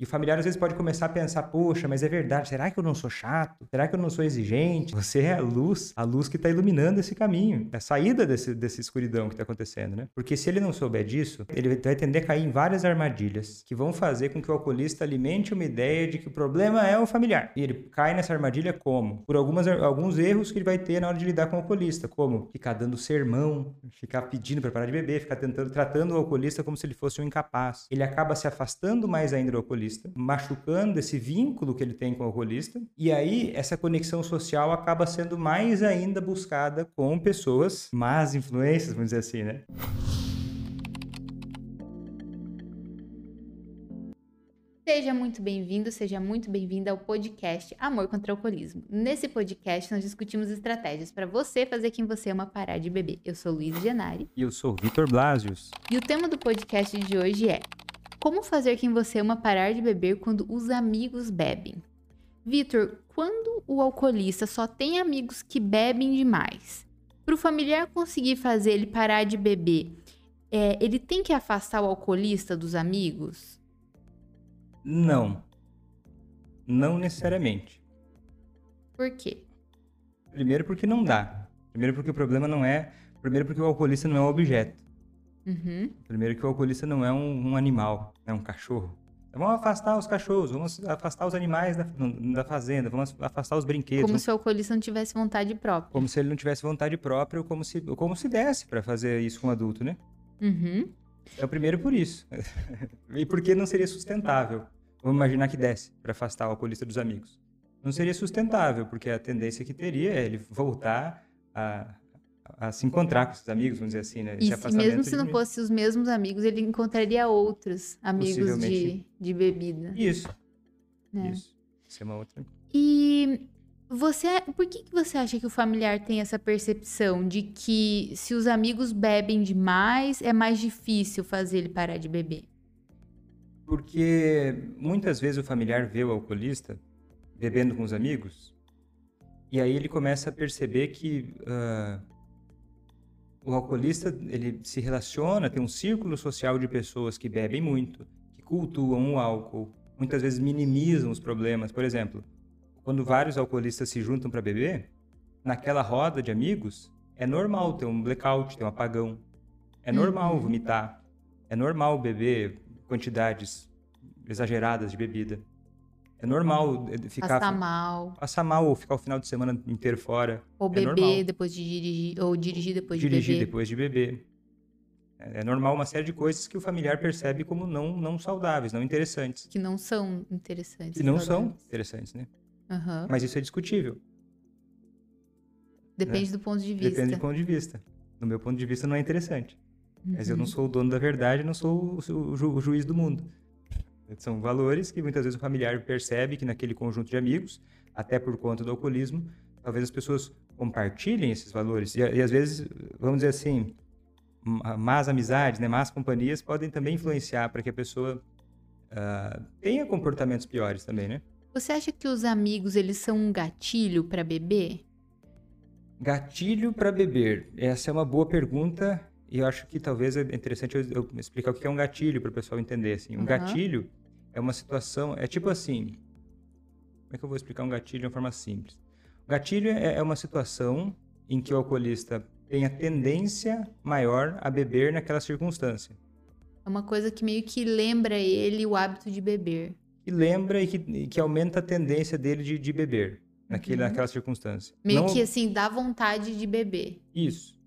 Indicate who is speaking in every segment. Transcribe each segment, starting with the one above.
Speaker 1: E o familiar às vezes pode começar a pensar, poxa, mas é verdade, será que eu não sou chato? Será que eu não sou exigente? Você é a luz, a luz que está iluminando esse caminho, a saída desse, desse escuridão que está acontecendo, né? Porque se ele não souber disso, ele vai tender a cair em várias armadilhas que vão fazer com que o alcoolista alimente uma ideia de que o problema é o familiar. E ele cai nessa armadilha como? Por algumas, alguns erros que ele vai ter na hora de lidar com o alcoolista, como ficar dando sermão, ficar pedindo para parar de beber, ficar tentando, tratando o alcoolista como se ele fosse um incapaz. Ele acaba se afastando mais ainda do alcoolista alcoolista, machucando esse vínculo que ele tem com o alcoolista, e aí essa conexão social acaba sendo mais ainda buscada com pessoas más influências, vamos dizer assim, né?
Speaker 2: Seja muito bem-vindo, seja muito bem-vinda ao podcast Amor contra o Alcoolismo. Nesse podcast, nós discutimos estratégias para você fazer quem você ama parar de beber. Eu sou Luiz Genari.
Speaker 1: E eu sou Vitor Blasius.
Speaker 2: E o tema do podcast de hoje é como fazer quem você ama parar de beber quando os amigos bebem? Vitor, quando o alcoolista só tem amigos que bebem demais, para o familiar conseguir fazer ele parar de beber, é, ele tem que afastar o alcoolista dos amigos?
Speaker 1: Não. Não necessariamente.
Speaker 2: Por quê?
Speaker 1: Primeiro porque não dá. Primeiro porque o problema não é. Primeiro porque o alcoolista não é um objeto.
Speaker 2: Uhum.
Speaker 1: Primeiro que o alcoolista não é um, um animal, é um cachorro. Então, vamos afastar os cachorros, vamos afastar os animais da, da fazenda, vamos afastar os brinquedos.
Speaker 2: Como
Speaker 1: vamos...
Speaker 2: se o alcoolista não tivesse vontade própria.
Speaker 1: Como se ele não tivesse vontade própria, ou como se, ou como se desse para fazer isso com um adulto, né?
Speaker 2: Uhum.
Speaker 1: É o primeiro por isso. e porque não seria sustentável. Vamos imaginar que desse para afastar o alcoolista dos amigos. Não seria sustentável, porque a tendência que teria é ele voltar a, a se encontrar com esses amigos, vamos dizer assim, né?
Speaker 2: Esse e mesmo se não de... fosse os mesmos amigos, ele encontraria outros amigos de, de bebida.
Speaker 1: Isso. É. Isso. Isso é uma outra.
Speaker 2: E você, por que, que você acha que o familiar tem essa percepção de que se os amigos bebem demais, é mais difícil fazer ele parar de beber?
Speaker 1: Porque muitas vezes o familiar vê o alcoolista bebendo com os amigos e aí ele começa a perceber que uh, o alcoolista ele se relaciona, tem um círculo social de pessoas que bebem muito, que cultuam o álcool, muitas vezes minimizam os problemas. Por exemplo, quando vários alcoolistas se juntam para beber, naquela roda de amigos, é normal ter um blackout, ter um apagão. É normal uhum. vomitar. É normal beber quantidades exageradas de bebida. É normal ficar.
Speaker 2: Passar mal.
Speaker 1: Passar mal ou ficar o final de semana inteiro fora.
Speaker 2: Ou é beber depois de dirigir. Ou dirigir depois
Speaker 1: dirigir
Speaker 2: de beber.
Speaker 1: Dirigir depois de beber. É, é normal uma série de coisas que o familiar percebe como não, não saudáveis, não interessantes.
Speaker 2: Que não são interessantes.
Speaker 1: Que não saudáveis. são interessantes, né?
Speaker 2: Uhum.
Speaker 1: Mas isso é discutível.
Speaker 2: Depende né? do ponto de vista.
Speaker 1: Depende do ponto de vista. No meu ponto de vista, não é interessante. Uhum. Mas eu não uhum. sou o dono da verdade, não sou o, ju, o juiz do mundo. São valores que muitas vezes o familiar percebe que naquele conjunto de amigos, até por conta do alcoolismo, talvez as pessoas compartilhem esses valores. E, e às vezes, vamos dizer assim, más amizades, né, más companhias podem também influenciar para que a pessoa uh, tenha comportamentos piores também, né?
Speaker 2: Você acha que os amigos eles são um gatilho para beber?
Speaker 1: Gatilho para beber. Essa é uma boa pergunta e eu acho que talvez é interessante eu, eu explicar o que é um gatilho para o pessoal entender. Assim. Um uhum. gatilho é uma situação, é tipo assim. Como é que eu vou explicar um gatilho de uma forma simples? O gatilho é, é uma situação em que o alcoolista tem a tendência maior a beber naquela circunstância.
Speaker 2: É uma coisa que meio que lembra ele o hábito de beber.
Speaker 1: Que lembra e que, que aumenta a tendência dele de, de beber naquele, uhum. naquela circunstância.
Speaker 2: Meio Não... que assim, dá vontade de beber.
Speaker 1: Isso.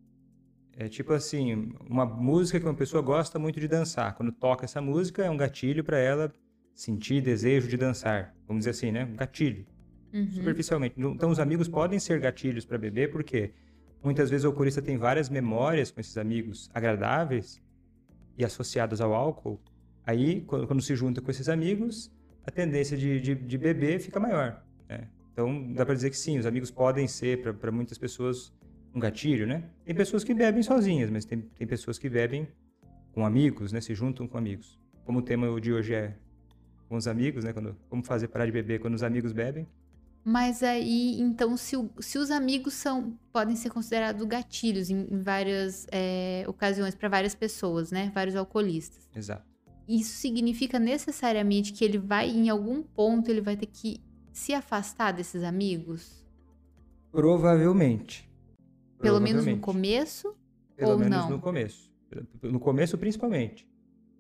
Speaker 1: É tipo assim, uma música que uma pessoa gosta muito de dançar. Quando toca essa música, é um gatilho para ela sentir desejo de dançar. Vamos dizer assim, né? Um gatilho. Uhum. Superficialmente. Então, os amigos podem ser gatilhos para beber, porque muitas vezes o alcoolista tem várias memórias com esses amigos agradáveis e associadas ao álcool. Aí, quando, quando se junta com esses amigos, a tendência de, de, de beber fica maior. Né? Então, dá para dizer que sim, os amigos podem ser, para muitas pessoas, um gatilho, né? Tem pessoas que bebem sozinhas, mas tem, tem pessoas que bebem com amigos, né? Se juntam com amigos. Como o tema de hoje é com os amigos, né? Quando, como fazer parar de beber quando os amigos bebem.
Speaker 2: Mas aí, então, se, o, se os amigos são podem ser considerados gatilhos em, em várias é, ocasiões para várias pessoas, né? Vários alcoolistas.
Speaker 1: Exato.
Speaker 2: isso significa necessariamente que ele vai, em algum ponto, ele vai ter que se afastar desses amigos?
Speaker 1: Provavelmente.
Speaker 2: Pelo menos no começo?
Speaker 1: Pelo
Speaker 2: ou
Speaker 1: menos
Speaker 2: não?
Speaker 1: no começo. No começo, principalmente.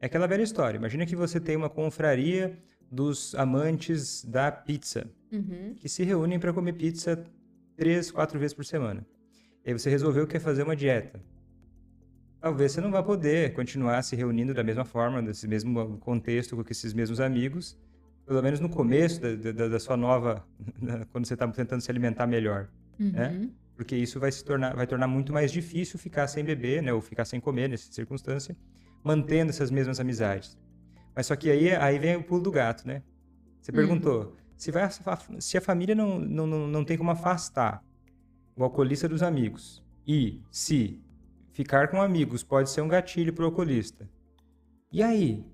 Speaker 1: É aquela velha história. Imagina que você tem uma confraria dos amantes da pizza,
Speaker 2: Uhum.
Speaker 1: que se reúnem para comer pizza três, quatro vezes por semana. E aí você resolveu que quer fazer uma dieta. Talvez você não vá poder continuar se reunindo da mesma forma, nesse mesmo contexto, com esses mesmos amigos, pelo menos no começo da, da, da sua nova, quando você está tentando se alimentar melhor, né?
Speaker 2: Uhum.
Speaker 1: Porque isso vai se tornar, vai tornar muito mais difícil ficar sem beber, né, ou ficar sem comer nessa circunstância, mantendo essas mesmas amizades. Mas só que aí, aí vem o pulo do gato, né? Você perguntou, se, vai, se a família não, não, não, não tem como afastar o alcoolista dos amigos, e se ficar com amigos pode ser um gatilho para o alcoolista, e aí?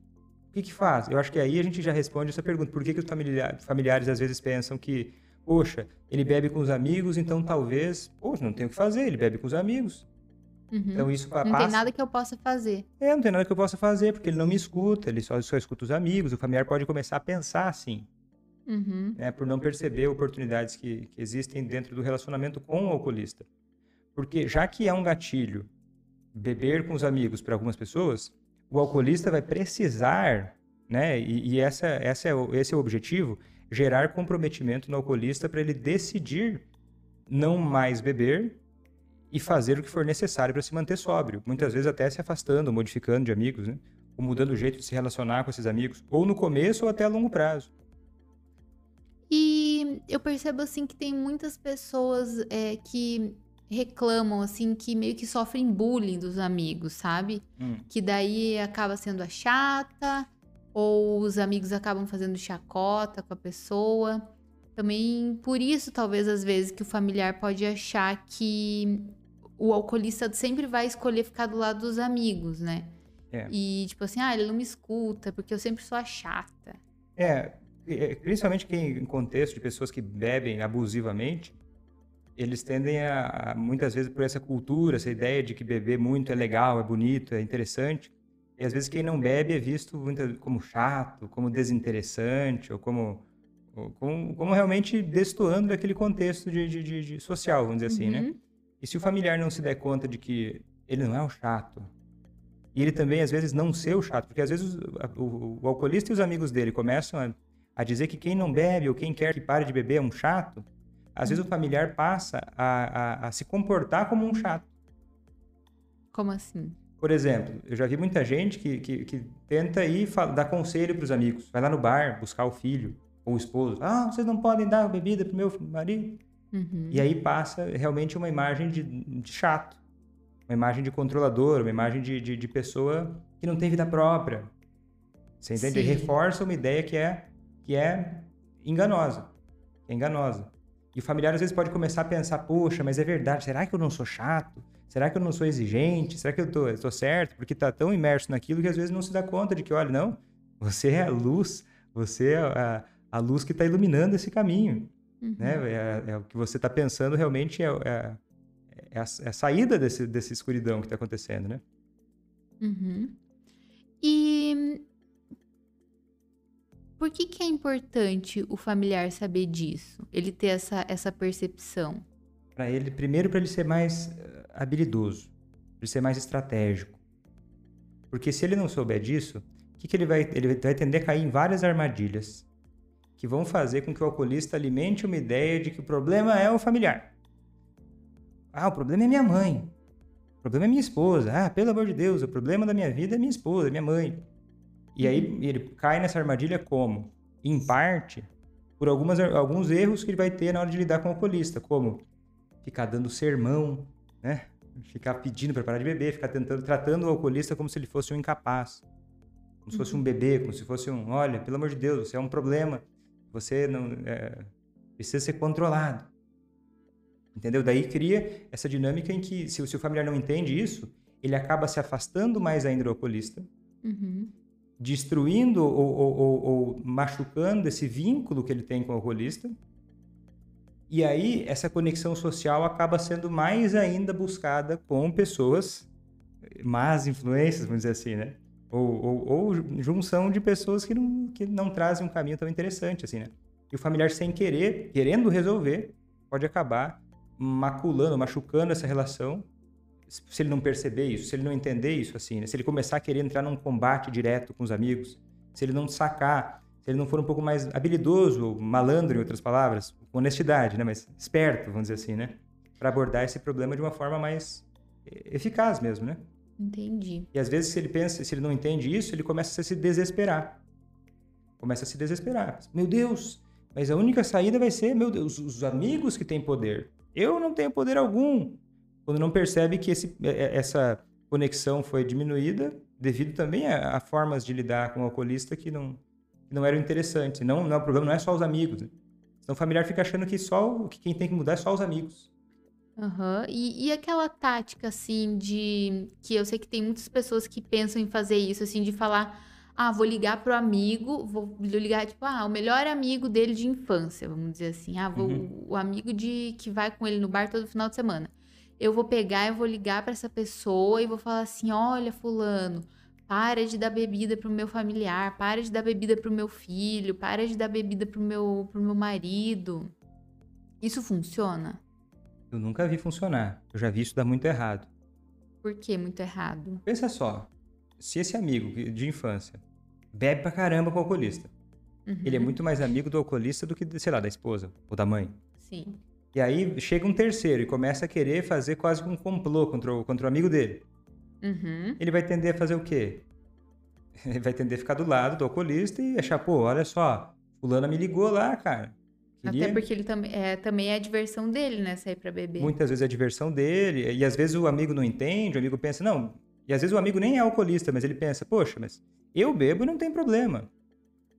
Speaker 1: O que que faz? Eu acho que aí a gente já responde essa pergunta. Por que, que os familia- familiares às vezes pensam que, poxa, ele bebe com os amigos, então talvez, poxa, não tem o que fazer, ele bebe com os amigos.
Speaker 2: Uhum.
Speaker 1: Então isso pa-
Speaker 2: Não
Speaker 1: passa...
Speaker 2: tem nada que eu possa fazer.
Speaker 1: É, não tem nada que eu possa fazer, porque ele não me escuta, ele só, só escuta os amigos. O familiar pode começar a pensar assim,
Speaker 2: Uhum.
Speaker 1: né, por não perceber oportunidades que, que existem dentro do relacionamento com o alcoolista. Porque já que é um gatilho beber com os amigos para algumas pessoas, o alcoolista vai precisar, né, e, e essa, essa é o, esse é o objetivo, gerar comprometimento no alcoolista para ele decidir não mais beber e fazer o que for necessário para se manter sóbrio. Muitas vezes até se afastando, modificando de amigos, né? Ou mudando o jeito de se relacionar com esses amigos, ou no começo ou até a longo prazo.
Speaker 2: E eu percebo assim que tem muitas pessoas é, que reclamam assim que meio que sofrem bullying dos amigos, sabe?
Speaker 1: Hum.
Speaker 2: Que daí acaba sendo a chata, ou os amigos acabam fazendo chacota com a pessoa. Também por isso, talvez, às vezes, que o familiar pode achar que o alcoolista sempre vai escolher ficar do lado dos amigos, né?
Speaker 1: É.
Speaker 2: E tipo assim, ah, ele não me escuta, porque eu sempre sou a chata.
Speaker 1: É, principalmente quem, em contexto de pessoas que bebem abusivamente, eles tendem a, a, muitas vezes, por essa cultura, essa ideia de que beber muito é legal, é bonito, é interessante. E às vezes quem não bebe é visto muita- como chato, como desinteressante, ou como, como, como realmente destoando daquele contexto de, de- de- de social, vamos dizer assim, né?
Speaker 2: Uhum.
Speaker 1: E se o familiar não se der conta de que ele não é o chato, e ele também, às vezes, não ser o chato, porque às vezes o, o- o alcoolista e os amigos dele começam a, a dizer que quem não bebe ou quem quer que pare de beber é um chato, às vezes o familiar passa a, a- a se comportar como um chato.
Speaker 2: Como assim?
Speaker 1: Por exemplo, eu já vi muita gente que, que, que tenta ir dar conselho para os amigos. Vai lá no bar buscar o filho ou o esposo. Ah, vocês não podem dar bebida pro meu marido.
Speaker 2: Uhum.
Speaker 1: E aí passa realmente uma imagem de, de chato, uma imagem de controlador, uma imagem de, de, de pessoa que não tem vida própria. Você entende?
Speaker 2: Sim.
Speaker 1: Reforça uma ideia que é, que é enganosa. É enganosa. E o familiar às vezes pode começar a pensar, poxa, mas é verdade, será que eu não sou chato? Será que eu não sou exigente? Será que eu tô, eu tô certo? Porque tá tão imerso naquilo que às vezes não se dá conta de que, olha, não, você é a luz, você é a, a luz que está iluminando esse caminho
Speaker 2: Uhum.
Speaker 1: né? É, é o que você está pensando realmente é, é, é a, é a saída desse, dessa escuridão que está acontecendo, né?
Speaker 2: Uhum. E por que que é importante o familiar saber disso? Ele ter essa, essa percepção?
Speaker 1: Para ele, primeiro para ele ser mais eh, habilidoso, para ele ser mais estratégico. Porque se ele não souber disso, o que, que ele vai ele vai tender a cair em várias armadilhas que vão fazer com que o alcoolista alimente uma ideia de que o problema é o familiar. Ah, o problema é minha mãe. O problema é minha esposa. Ah, pelo amor de Deus, o problema da minha vida é minha esposa, minha mãe. E aí ele cai nessa armadilha como? Em parte, por algumas, alguns erros que ele vai ter na hora de lidar com o alcoolista, como ficar dando sermão, né? Ficar pedindo para parar de beber, ficar tentando, tratando o alcoolista como se ele fosse um incapaz. Como se fosse um bebê, como se fosse um, olha, pelo amor de Deus, você é um problema. Você não é, precisa ser controlado. Entendeu? Daí cria essa dinâmica em que, se, o- se o familiar não entende isso, ele acaba se afastando mais ainda do alcoolista,
Speaker 2: Uhum.
Speaker 1: destruindo ou, ou- ou- ou machucando esse vínculo que ele tem com o alcoolista. E aí, essa conexão social acaba sendo mais ainda buscada com pessoas, más influências, vamos dizer assim, né? Ou, ou, ou, junção de pessoas que não, que não trazem um caminho tão interessante, assim, né? E o familiar, sem querer, querendo resolver, pode acabar maculando, machucando essa relação, se ele não perceber isso, se ele não entender isso, assim, né? Se ele começar a querer entrar num combate direto com os amigos, se ele não sacar, se ele não for um pouco mais habilidoso, malandro, em outras palavras, com honestidade, né? Mas esperto, vamos dizer assim, né? Para abordar esse problema de uma forma mais eficaz mesmo, né?
Speaker 2: Entendi.
Speaker 1: E às vezes, se ele pensa, se ele não entende isso, ele começa a se desesperar. Começa a se desesperar. Meu Deus, mas a única saída vai ser, meu Deus, os amigos que têm poder. Eu não tenho poder algum. Quando não percebe que esse, é, é, essa conexão foi diminuída devido também a, a, formas de lidar com o alcoolista que não, que não eram interessantes. Não, não, o problema não é só os amigos. Então o familiar fica achando que só que quem tem que mudar é só os amigos.
Speaker 2: Aham. E, e aquela tática, assim, de. Que eu sei que tem muitas pessoas que pensam em fazer isso, assim, de falar. Ah, vou ligar pro amigo, vou ligar, tipo, ah, o melhor amigo dele de infância, vamos dizer assim. Ah, vou, uhum. o amigo de que vai com ele no bar todo final de semana. Eu vou pegar e vou ligar para essa pessoa e vou falar assim: olha, Fulano, para de dar bebida pro meu familiar, para de dar bebida pro meu filho, para de dar bebida pro meu, pro meu marido. Isso funciona?
Speaker 1: Eu nunca vi funcionar. Eu já vi isso dar muito errado.
Speaker 2: Por que muito errado?
Speaker 1: Pensa só. Se esse amigo de infância bebe pra caramba com o alcoolista, uhum. ele é muito mais amigo do alcoolista do que, sei lá, da esposa ou da mãe.
Speaker 2: Sim.
Speaker 1: E aí chega um terceiro e começa a querer fazer quase um complô contra o, contra o amigo dele.
Speaker 2: Uhum.
Speaker 1: Ele vai tender a fazer o quê? Ele vai tender a ficar do lado do alcoolista e achar, pô, olha só, fulana me ligou lá, cara.
Speaker 2: Queria... Até porque ele tam é, também é a diversão dele, né? Sair pra beber.
Speaker 1: Muitas vezes é a diversão dele. E às vezes o amigo não entende, o amigo pensa, não. E às vezes o amigo nem é alcoolista, mas ele pensa, poxa, mas eu bebo não tem problema.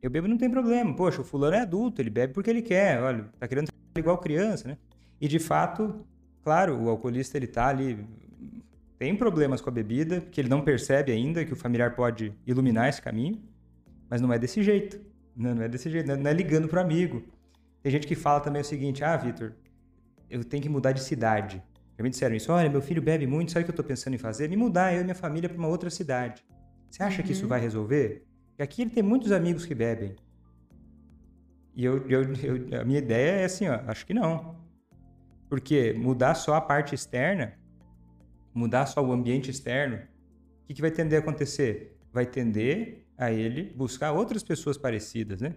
Speaker 1: Eu bebo não tem problema. Poxa, o fulano é adulto, ele bebe porque ele quer. Olha, tá querendo igual criança, né? E de fato, claro, o alcoolista ele tá ali tem problemas com a bebida, que ele não percebe ainda, que o familiar pode iluminar esse caminho, mas não é desse jeito. Não, não é desse jeito, não é ligando pro amigo. Tem gente que fala também o seguinte: ah, Vitor, eu tenho que mudar de cidade. Já me disseram isso. Olha, meu filho bebe muito, sabe o que eu estou pensando em fazer? Me mudar, eu e minha família, para uma outra cidade. Você acha uhum. que isso uhum. vai resolver? Porque aqui ele tem muitos amigos que bebem. E eu, eu, eu, a minha ideia é assim, ó, acho que não. Porque mudar só a parte externa, mudar só o ambiente externo, o que, que vai tender a acontecer? Vai tender a ele buscar outras pessoas parecidas, né?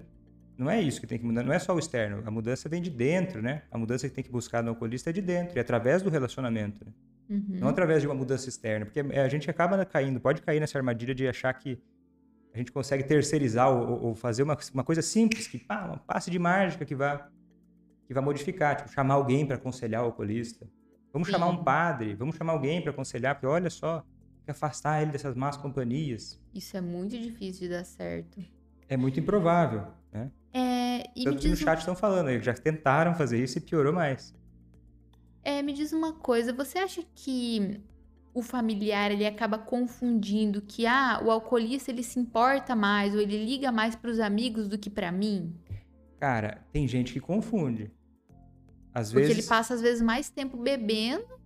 Speaker 1: Não é isso que tem que mudar, não é só o externo. A mudança vem de dentro, né? A mudança que tem que buscar no alcoolista é de dentro, e é através do relacionamento. Né? Uhum. Não através de uma mudança externa. Porque a gente acaba caindo, pode cair nessa armadilha de achar que a gente consegue terceirizar ou, ou fazer uma, uma coisa simples, que pá, um passe de mágica que vai, que vai modificar. Tipo, chamar alguém para aconselhar o alcoolista. Vamos Sim. chamar um padre, vamos chamar alguém para aconselhar, porque olha só, tem que afastar ele dessas más companhias.
Speaker 2: Isso é muito difícil de dar certo.
Speaker 1: É muito improvável, né?
Speaker 2: É,
Speaker 1: e Tanto no chat estão falando, eles já tentaram fazer isso e piorou mais.
Speaker 2: É, me diz uma coisa, você acha que o familiar ele acaba confundindo que ah, o alcoolista ele se importa mais ou ele liga mais para os amigos do que para mim?
Speaker 1: Cara, tem gente que confunde. Às
Speaker 2: Porque
Speaker 1: vezes...
Speaker 2: ele passa às vezes mais tempo bebendo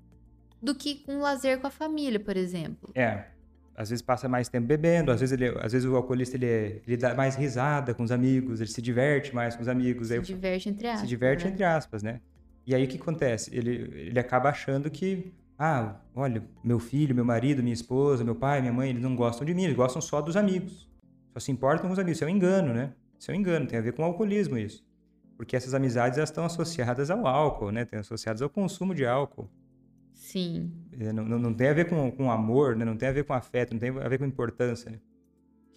Speaker 2: do que com lazer com a família, por exemplo.
Speaker 1: É às vezes passa mais tempo bebendo, às vezes, ele, às vezes o alcoolista ele, é, ele dá mais risada com os amigos, ele se diverte mais com os amigos.
Speaker 2: Se diverte entre aspas.
Speaker 1: Se diverte
Speaker 2: né?
Speaker 1: entre aspas, né? E aí o que acontece? Ele, ele acaba achando que, ah, olha, meu filho, meu marido, minha esposa, meu pai, minha mãe, eles não gostam de mim, eles gostam só dos amigos. Só se importam com os amigos. Isso é um engano, né? Isso é um engano, tem a ver com o alcoolismo isso. Porque essas amizades elas estão associadas ao álcool, né? Estão associadas ao consumo de álcool.
Speaker 2: Sim.
Speaker 1: É, não, não, não, tem a ver com, com amor, né? não tem a ver com afeto, não tem a ver com importância né?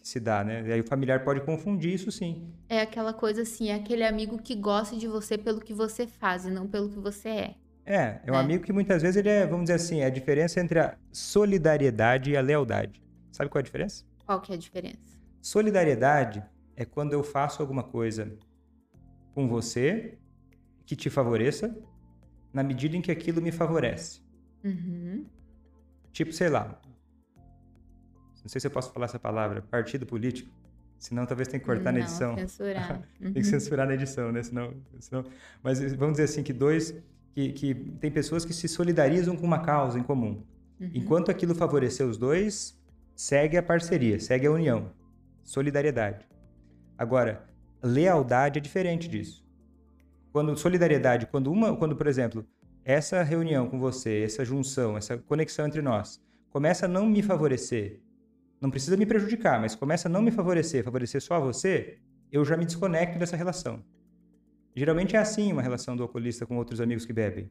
Speaker 1: que se dá, né? E aí o familiar pode confundir isso sim.
Speaker 2: É aquela coisa assim, é aquele amigo que gosta de você pelo que você faz e não pelo que você é.
Speaker 1: É, é um é. amigo que muitas vezes ele é, vamos dizer assim, é a diferença entre a solidariedade e a lealdade. Sabe qual é a diferença?
Speaker 2: Qual que é a diferença?
Speaker 1: Solidariedade é quando eu faço alguma coisa com você que te favoreça, na medida em que aquilo me favorece.
Speaker 2: Uhum.
Speaker 1: Tipo, sei lá. Não sei se eu posso falar essa palavra. Partido político. Senão talvez tenha que cortar
Speaker 2: não,
Speaker 1: na edição.
Speaker 2: Censurar.
Speaker 1: Tem que uhum. censurar na edição, né? Senão, senão... Mas vamos dizer assim que dois. Que, que tem pessoas que se solidarizam com uma causa em comum. Uhum. Enquanto aquilo favorecer os dois, segue a parceria, segue a união, solidariedade. Agora, lealdade é diferente disso. Quando solidariedade, quando uma, quando por exemplo, essa reunião com você, essa junção, essa conexão entre nós, começa a não me favorecer, não precisa me prejudicar, mas começa a não me favorecer, favorecer só a você, eu já me desconecto dessa relação. Geralmente é assim uma relação do alcoolista com outros amigos que bebem.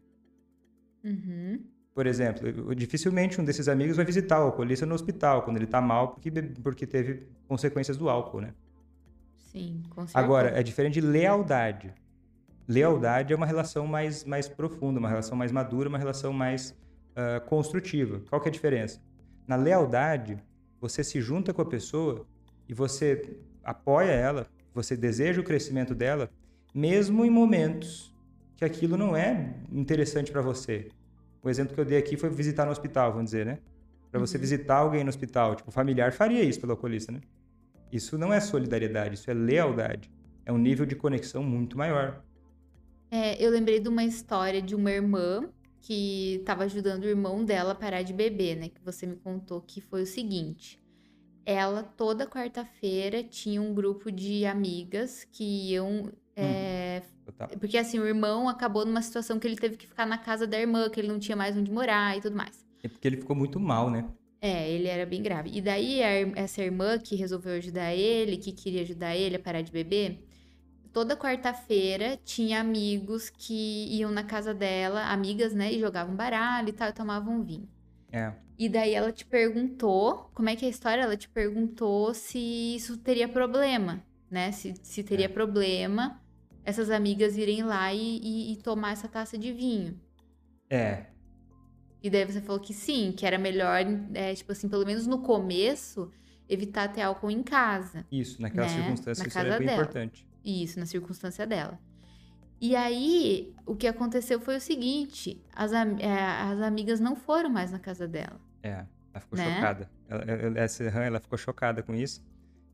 Speaker 2: Uhum.
Speaker 1: Por exemplo, dificilmente um desses amigos vai visitar o alcoolista no hospital quando ele está mal porque, porque teve consequências do álcool, né?
Speaker 2: Sim, com certeza.
Speaker 1: Agora, é diferente de lealdade. Lealdade é uma relação mais, mais profunda, uma relação mais madura, uma relação mais uh, construtiva. Qual que é a diferença? Na lealdade, você se junta com a pessoa e você apoia ela, você deseja o crescimento dela, mesmo em momentos que aquilo não é interessante para você. O exemplo que eu dei aqui foi visitar no hospital, vamos dizer, né? Para você uhum. visitar alguém no hospital, tipo, familiar faria isso pelo alcoolista, né? Isso não é solidariedade, isso é lealdade. É um nível de conexão muito maior.
Speaker 2: É, eu lembrei de uma história de uma irmã que estava ajudando o irmão dela a parar de beber, né? Que você me contou que foi o seguinte. Ela, toda quarta-feira, tinha um grupo de amigas que iam é, uhum. Porque assim, o irmão acabou numa situação que ele teve que ficar na casa da irmã, que ele não tinha mais onde morar e tudo mais.
Speaker 1: É porque ele ficou muito mal, né?
Speaker 2: É, ele era bem grave. E daí, a, essa irmã que resolveu ajudar ele, que queria ajudar ele a parar de beber, toda quarta-feira tinha amigos que iam na casa dela, amigas, né, e jogavam baralho e tal, e tomavam vinho.
Speaker 1: É.
Speaker 2: E daí ela te perguntou, como é que é a história? Ela te perguntou se isso teria problema, né? Se, se teria é. problema essas amigas irem lá e, e, e tomar essa taça de vinho.
Speaker 1: É.
Speaker 2: E daí você falou que sim, que era melhor, é, tipo assim, pelo menos no começo, evitar ter álcool em casa.
Speaker 1: Isso, naquela né? circunstância na isso era bem dela. importante.
Speaker 2: Isso, na circunstância dela. E aí, o que aconteceu foi o seguinte: as, é, as amigas não foram mais na casa dela.
Speaker 1: É, ela ficou né? chocada. Ela, essa ela ficou chocada com isso.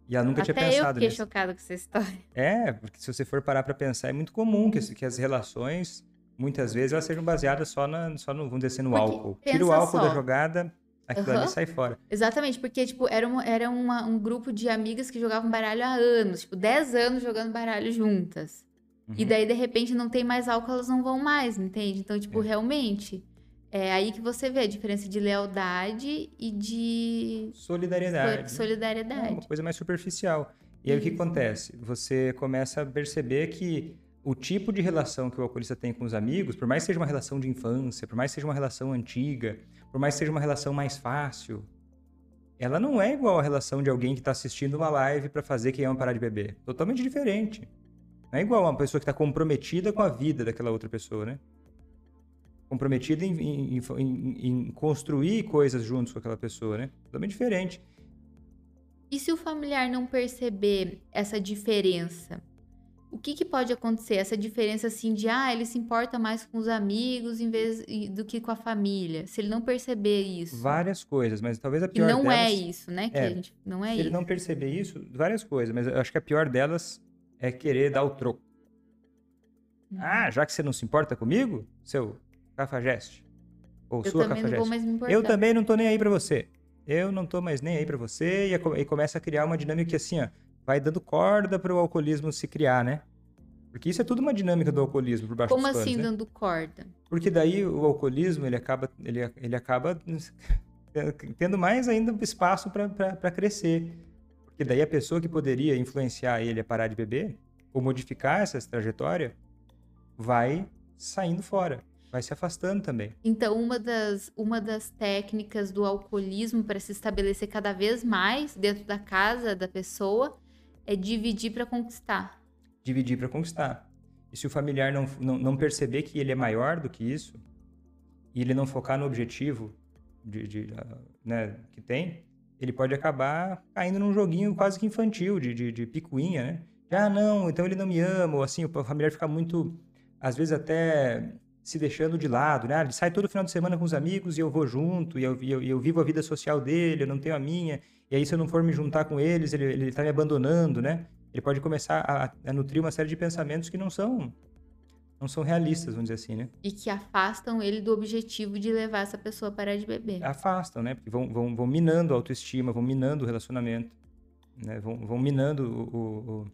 Speaker 1: E ela nunca
Speaker 2: Até
Speaker 1: tinha pensado
Speaker 2: eu fiquei
Speaker 1: nisso.
Speaker 2: chocada com essa história.
Speaker 1: É, porque se você for parar para pensar, é muito comum que, que, as relações, muitas vezes, elas sejam baseadas só, na, só no, vamos dizer assim, no porque álcool. Tira o álcool só. da jogada, aquilo uhum. ali sai fora.
Speaker 2: Exatamente, porque, tipo, era, uma, era uma, um grupo de amigas que jogavam baralho há anos, tipo, 10 anos jogando baralho juntas. Uhum. E daí, de repente, não tem mais álcool, elas não vão mais, entende? Então, tipo, é. realmente é aí que você vê a diferença de lealdade e de
Speaker 1: solidariedade.
Speaker 2: Solidariedade. É
Speaker 1: uma coisa mais superficial. E aí Isso. o que acontece? Você começa a perceber que o tipo de relação que o alcoolista tem com os amigos, por mais que seja uma relação de infância, por mais que seja uma relação antiga, por mais que seja uma relação mais fácil, ela não é igual à relação de alguém que está assistindo uma live para fazer quem ama parar de beber. Totalmente diferente. Não é igual a uma pessoa que está comprometida com a vida daquela outra pessoa, né? comprometida em, em, em, em, construir coisas juntos com aquela pessoa, né? Totalmente diferente.
Speaker 2: E se o familiar não perceber essa diferença? O que, que pode acontecer? Essa diferença assim de, ah, ele se importa mais com os amigos em vez do que com a família. Se ele não perceber isso.
Speaker 1: Várias coisas, mas talvez a pior
Speaker 2: e não
Speaker 1: delas...
Speaker 2: é isso, né? Que
Speaker 1: é,
Speaker 2: a gente, não é
Speaker 1: se
Speaker 2: isso.
Speaker 1: ele não perceber isso, várias coisas, mas eu acho que a pior delas é querer dar o troco. Hum. Ah, já que você não se importa comigo, seu Cafajeste. Ou
Speaker 2: eu
Speaker 1: sua
Speaker 2: também
Speaker 1: Cafajeste.
Speaker 2: Não vou mais me importar.
Speaker 1: Eu também não tô nem aí para você. Eu não tô mais nem aí para você. E, e, começa a criar uma dinâmica que assim, ó, vai dando corda para o alcoolismo se criar, né? Porque isso é tudo uma dinâmica do alcoolismo por baixo
Speaker 2: Como
Speaker 1: dos
Speaker 2: assim
Speaker 1: panos,
Speaker 2: né? dando corda?
Speaker 1: Porque daí o alcoolismo, ele acaba, ele, ele acaba tendo mais ainda espaço para crescer. Porque daí a pessoa que poderia influenciar ele a parar de beber, ou modificar essa trajetória, vai saindo fora vai se afastando também.
Speaker 2: Então, uma das, uma das técnicas do alcoolismo para se estabelecer cada vez mais dentro da casa da pessoa é dividir para conquistar.
Speaker 1: Dividir para conquistar. E se o familiar não, não, não, perceber que ele é maior do que isso, e ele não focar no objetivo de, de, ah, né, que tem, ele pode acabar caindo num joguinho quase que infantil, de, de, de picuinha, né? Ah, não, então ele não me ama, ou assim, o familiar fica muito, às vezes até se deixando de lado, né? Ele sai todo final de semana com os amigos e eu vou junto, e eu, eu, eu, vivo a vida social dele, eu não tenho a minha, e aí se eu não for me juntar com eles, ele, ele tá me abandonando, né? Ele pode começar a, a nutrir uma série de pensamentos que não são não são realistas, vamos dizer assim, né?
Speaker 2: E que afastam ele do objetivo de levar essa pessoa a parar de beber.
Speaker 1: Afastam, né? Porque vão, vão, vão minando a autoestima, vão minando o relacionamento, né? Vão, vão minando o,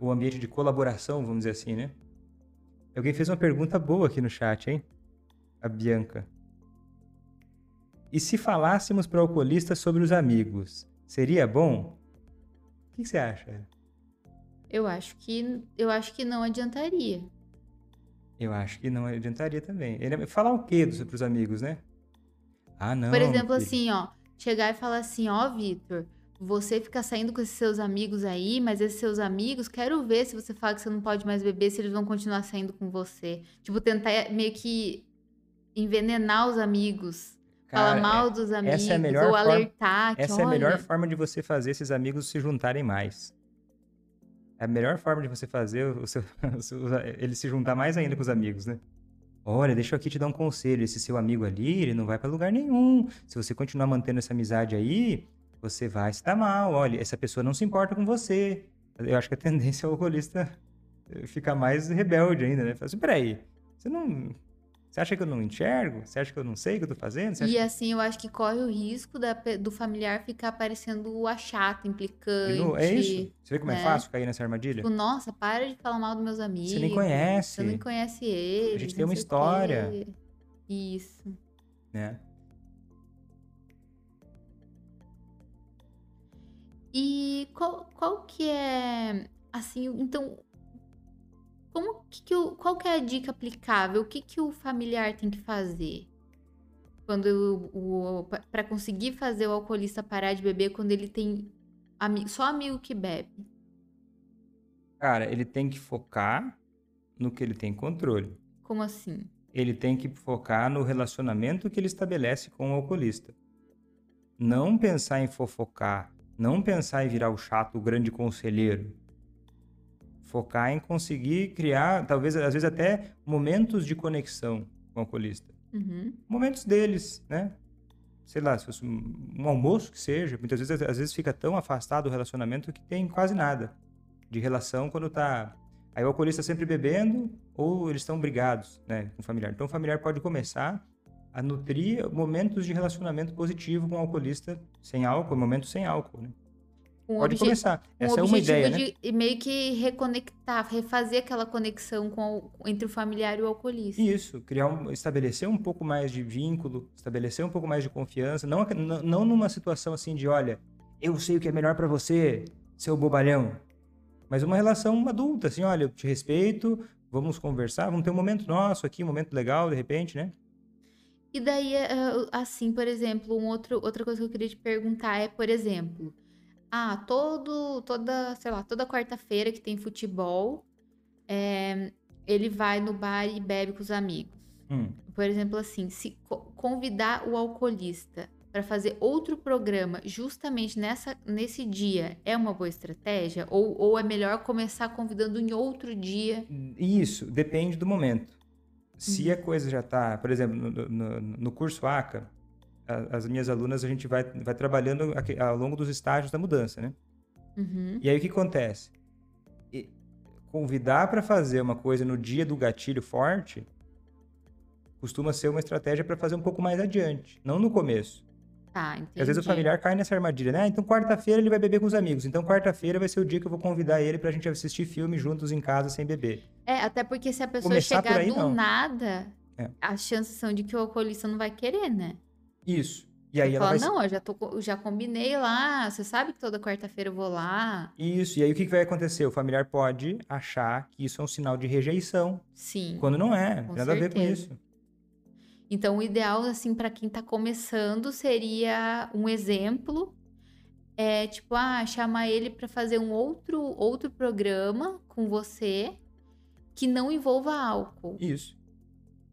Speaker 1: o, o ambiente de colaboração, vamos dizer assim, né? Alguém fez uma pergunta boa aqui no chat, hein? A Bianca. E se falássemos para o alcoolista sobre os amigos, seria bom? O que você acha?
Speaker 2: Eu acho que eu acho que não adiantaria.
Speaker 1: Eu acho que não adiantaria também. Ele falar o quê para os amigos, né? Ah, não.
Speaker 2: Por exemplo, assim, ó, chegar e falar assim, ó, Vitor, você fica saindo com esses seus amigos aí, mas esses seus amigos, quero ver se você fala que você não pode mais beber, se eles vão continuar saindo com você. Tipo, tentar meio que envenenar os amigos. Cara, falar mal dos amigos, essa é a melhor ou forma, alertar.
Speaker 1: essa
Speaker 2: olha...
Speaker 1: é a melhor forma de você fazer esses amigos se juntarem mais. É a melhor forma de você fazer o seu, ele se juntar mais ainda com os amigos, né? Olha, deixa eu aqui te dar um conselho. Esse seu amigo ali, ele não vai para lugar nenhum. Se você continuar mantendo essa amizade aí, você vai se dar mal. Olha, essa pessoa não se importa com você. Eu acho que a tendência é o alcoolista ficar mais rebelde ainda, né? Fala assim, peraí, você não você acha que eu não enxergo? Você acha que eu não sei o que eu tô fazendo? Você
Speaker 2: e
Speaker 1: que...
Speaker 2: assim, eu acho que corre o risco da, do familiar ficar parecendo a chata, implicante.
Speaker 1: É isso. Você vê como é né? é fácil cair nessa armadilha?
Speaker 2: Tipo, nossa, para de falar mal dos meus amigos.
Speaker 1: Você nem conhece.
Speaker 2: Você nem conhece eles.
Speaker 1: A gente tem uma história.
Speaker 2: Isso.
Speaker 1: Né?
Speaker 2: E qual, qual que é, assim, então, como que, que o, qual que é a dica aplicável? O que, que o familiar tem que fazer? Quando o, o para conseguir fazer o alcoolista parar de beber quando ele tem amigo, só amigo que bebe?
Speaker 1: Cara, ele tem que focar no que ele tem controle.
Speaker 2: Como assim?
Speaker 1: Ele tem que focar no relacionamento que ele estabelece com o alcoolista. Não pensar em fofocar, não pensar em virar o chato, o grande conselheiro focar em conseguir criar, talvez, às vezes até momentos de conexão com o alcoolista.
Speaker 2: Uhum.
Speaker 1: Momentos deles, né? Sei lá, se fosse um almoço que seja, muitas vezes, às vezes fica tão afastado do relacionamento que tem quase nada de relação quando tá... Aí o alcoolista sempre bebendo ou eles estão brigados, né, com o familiar. Então o familiar pode começar a nutrir momentos de relacionamento positivo com o alcoolista sem álcool, momentos sem álcool, né? Um Pode começar. Essa um é uma ideia, né?
Speaker 2: de meio que reconectar, refazer aquela conexão com o, entre o familiar e o alcoolista.
Speaker 1: Isso, criar um, estabelecer um pouco mais de vínculo, estabelecer um pouco mais de confiança, não, não, não numa situação assim de, olha, eu sei o que é melhor para você, seu bobalhão. Mas uma relação adulta, assim, olha, eu te respeito, vamos conversar, vamos ter um momento nosso aqui, um momento legal, de repente, né?
Speaker 2: E daí, eh, assim, por exemplo, um outro, outra coisa que eu queria te perguntar é, por exemplo, ah, todo, toda, sei lá, toda quarta-feira que tem futebol, é, ele vai no bar e bebe com os amigos.
Speaker 1: Hum.
Speaker 2: Por exemplo, assim, se convidar o alcoolista para fazer outro programa justamente nessa, nesse dia é uma boa estratégia? Ou, ou é melhor começar convidando em outro dia?
Speaker 1: Isso, depende do momento. Se hum. a coisa já está, por exemplo, no, no, no curso ACA, as minhas alunas, a gente vai, vai trabalhando ao longo dos estágios da mudança, né?
Speaker 2: Uhum.
Speaker 1: E aí o que acontece? E convidar para fazer uma coisa no dia do gatilho forte costuma ser uma estratégia para fazer um pouco mais adiante, não no começo.
Speaker 2: Tá, entendi.
Speaker 1: Às vezes o familiar cai nessa armadilha, né? Ah, então quarta-feira ele vai beber com os amigos. Então quarta-feira vai ser o dia que eu vou convidar ele pra gente assistir filme juntos em casa sem beber.
Speaker 2: É, até porque se a pessoa Começar chegar aí, do não. nada, é. as chances são de que o alcoolista não vai querer, né?
Speaker 1: Isso. E aí
Speaker 2: você
Speaker 1: ela
Speaker 2: fala,
Speaker 1: vai...
Speaker 2: não, eu já, tô, já combinei lá, você sabe que toda quarta-feira eu vou lá.
Speaker 1: Isso, e aí o que, que vai acontecer? O familiar pode achar que isso é um sinal de rejeição.
Speaker 2: Sim.
Speaker 1: Quando não é, nada certeza. a ver com isso.
Speaker 2: Então, o ideal, assim, para quem tá começando, seria um exemplo. É tipo, ah, chamar ele para fazer um outro, outro programa com você que não envolva álcool.
Speaker 1: Isso.